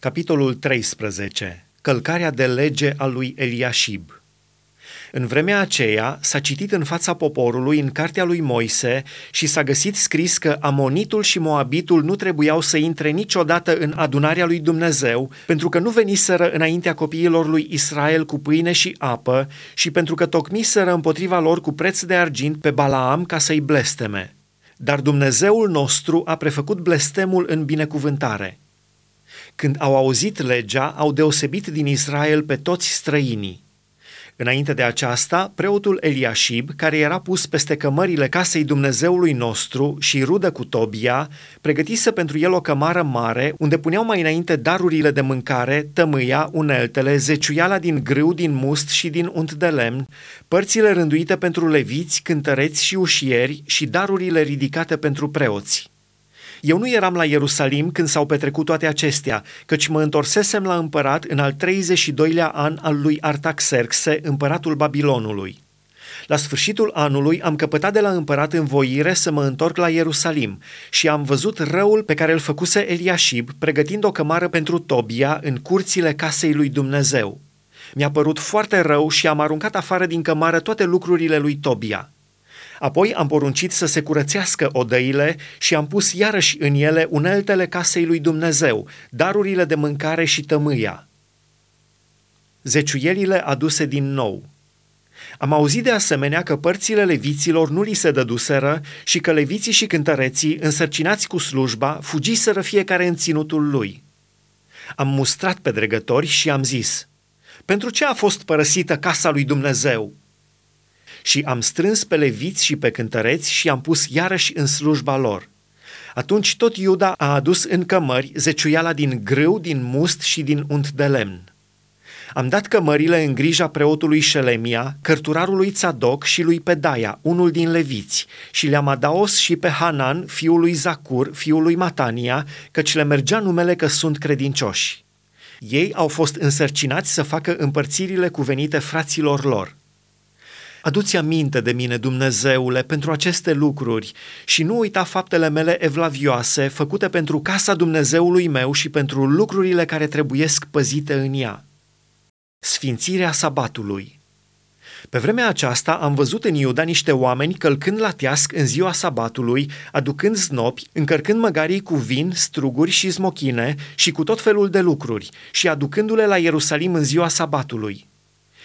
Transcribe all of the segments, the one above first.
Capitolul 13. Călcarea de lege a lui Eliashib. În vremea aceea s-a citit în fața poporului în cartea lui Moise și s-a găsit scris că Amonitul și Moabitul nu trebuiau să intre niciodată în adunarea lui Dumnezeu, pentru că nu veniseră înaintea copiilor lui Israel cu pâine și apă și pentru că tocmiseră împotriva lor cu preț de argint pe Balaam ca să-i blesteme. Dar Dumnezeul nostru a prefăcut blestemul în binecuvântare. Când au auzit legea, au deosebit din Israel pe toți străinii. Înainte de aceasta, preotul Eliashib, care era pus peste cămările casei Dumnezeului nostru și rudă cu Tobia, pregătise pentru el o cămară mare, unde puneau mai înainte darurile de mâncare, tămâia, uneltele, zeciuiala din grâu, din must și din unt de lemn, părțile rânduite pentru leviți, cântăreți și ușieri și darurile ridicate pentru preoți. Eu nu eram la Ierusalim când s-au petrecut toate acestea, căci mă întorsesem la împărat în al 32-lea an al lui Artaxerxe, împăratul Babilonului. La sfârșitul anului am căpătat de la împărat voire să mă întorc la Ierusalim și am văzut răul pe care îl făcuse Eliashib, pregătind o cămară pentru Tobia în curțile casei lui Dumnezeu. Mi-a părut foarte rău și am aruncat afară din cămară toate lucrurile lui Tobia. Apoi am poruncit să se curățească odăile și am pus iarăși în ele uneltele casei lui Dumnezeu, darurile de mâncare și tămâia. Zeciuielile aduse din nou. Am auzit de asemenea că părțile leviților nu li se dăduseră și că leviții și cântăreții, însărcinați cu slujba, fugiseră fiecare în ținutul lui. Am mustrat pe dregători și am zis, pentru ce a fost părăsită casa lui Dumnezeu? Și am strâns pe leviți și pe cântăreți și am pus iarăși în slujba lor. Atunci tot Iuda a adus în cămări zeciuiala din grâu, din must și din unt de lemn. Am dat cămările în grija preotului Șelemia, cărturarului Tzadok și lui Pedaia, unul din leviți, și le-am adaos și pe Hanan, fiul lui Zacur, fiul lui Matania, căci le mergea numele că sunt credincioși. Ei au fost însărcinați să facă împărțirile cuvenite fraților lor. Aduți aminte de mine, Dumnezeule, pentru aceste lucruri și nu uita faptele mele evlavioase făcute pentru casa Dumnezeului meu și pentru lucrurile care trebuiesc păzite în ea. Sfințirea sabatului pe vremea aceasta am văzut în Iuda niște oameni călcând la teasc în ziua sabatului, aducând znopi, încărcând măgarii cu vin, struguri și smochine și cu tot felul de lucruri și aducându-le la Ierusalim în ziua sabatului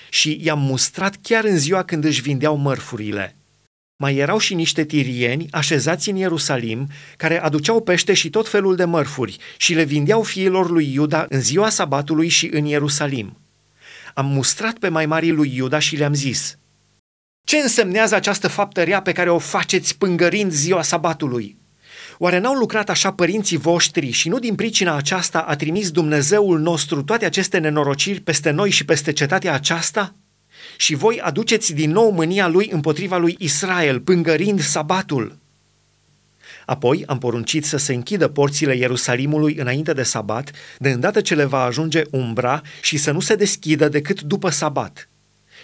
și i-am mustrat chiar în ziua când își vindeau mărfurile. Mai erau și niște tirieni așezați în Ierusalim, care aduceau pește și tot felul de mărfuri și le vindeau fiilor lui Iuda în ziua sabatului și în Ierusalim. Am mustrat pe mai marii lui Iuda și le-am zis, Ce însemnează această faptă rea pe care o faceți pângărind ziua sabatului? Oare n-au lucrat așa părinții voștri și nu din pricina aceasta a trimis Dumnezeul nostru toate aceste nenorociri peste noi și peste cetatea aceasta? Și voi aduceți din nou mânia lui împotriva lui Israel, pângărind sabatul. Apoi am poruncit să se închidă porțile Ierusalimului înainte de sabat, de îndată ce le va ajunge umbra și să nu se deschidă decât după sabat.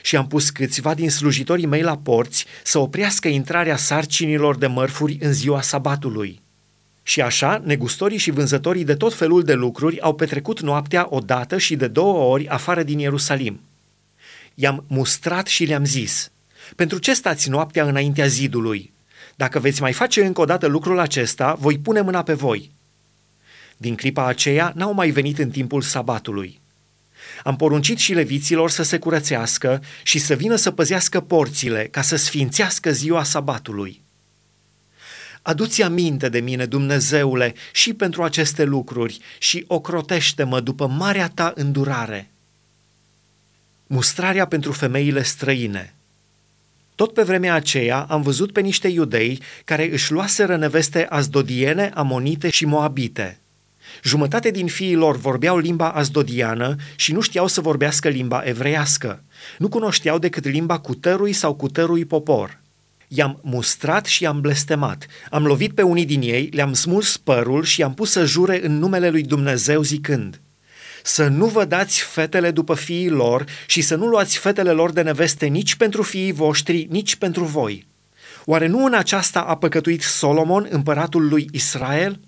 Și am pus câțiva din slujitorii mei la porți să oprească intrarea sarcinilor de mărfuri în ziua sabatului. Și așa, negustorii și vânzătorii de tot felul de lucruri au petrecut noaptea o dată și de două ori afară din Ierusalim. I-am mustrat și le-am zis, pentru ce stați noaptea înaintea zidului? Dacă veți mai face încă o dată lucrul acesta, voi pune mâna pe voi. Din clipa aceea n-au mai venit în timpul sabatului. Am poruncit și leviților să se curățească și să vină să păzească porțile ca să sfințească ziua sabatului. Aduți aminte de mine, Dumnezeule, și pentru aceste lucruri și ocrotește-mă după marea ta îndurare. Mustrarea pentru femeile străine Tot pe vremea aceea am văzut pe niște iudei care își luaseră neveste azdodiene, amonite și moabite. Jumătate din fiii lor vorbeau limba azdodiană și nu știau să vorbească limba evreiască. Nu cunoșteau decât limba cutărui sau cutărui popor i-am mustrat și i-am blestemat. Am lovit pe unii din ei, le-am smuls părul și i-am pus să jure în numele lui Dumnezeu zicând să nu vă dați fetele după fiii lor și să nu luați fetele lor de neveste nici pentru fiii voștri, nici pentru voi. Oare nu în aceasta a păcătuit Solomon, împăratul lui Israel?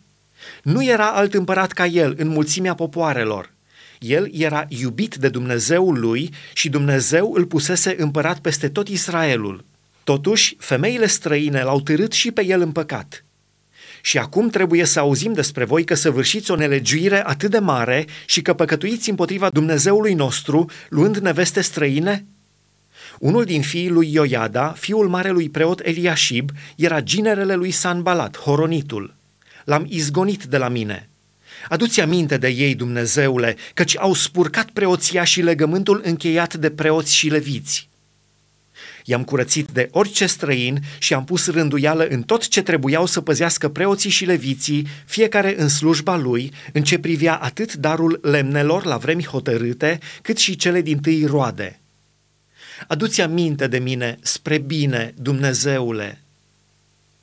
Nu era alt împărat ca el în mulțimea popoarelor. El era iubit de Dumnezeul lui și Dumnezeu îl pusese împărat peste tot Israelul. Totuși, femeile străine l-au târât și pe el în păcat. Și acum trebuie să auzim despre voi că săvârșiți o nelegiuire atât de mare și că păcătuiți împotriva Dumnezeului nostru, luând neveste străine? Unul din fiii lui Ioiada, fiul marelui preot Eliashib, era ginerele lui Sanbalat, Horonitul. L-am izgonit de la mine. Aduți aminte de ei, Dumnezeule, căci au spurcat preoția și legământul încheiat de preoți și leviți. I-am curățit de orice străin și am pus rânduială în tot ce trebuiau să păzească preoții și leviții, fiecare în slujba lui, în ce privea atât darul lemnelor la vremi hotărâte, cât și cele din tâi roade. Aduți aminte de mine spre bine, Dumnezeule,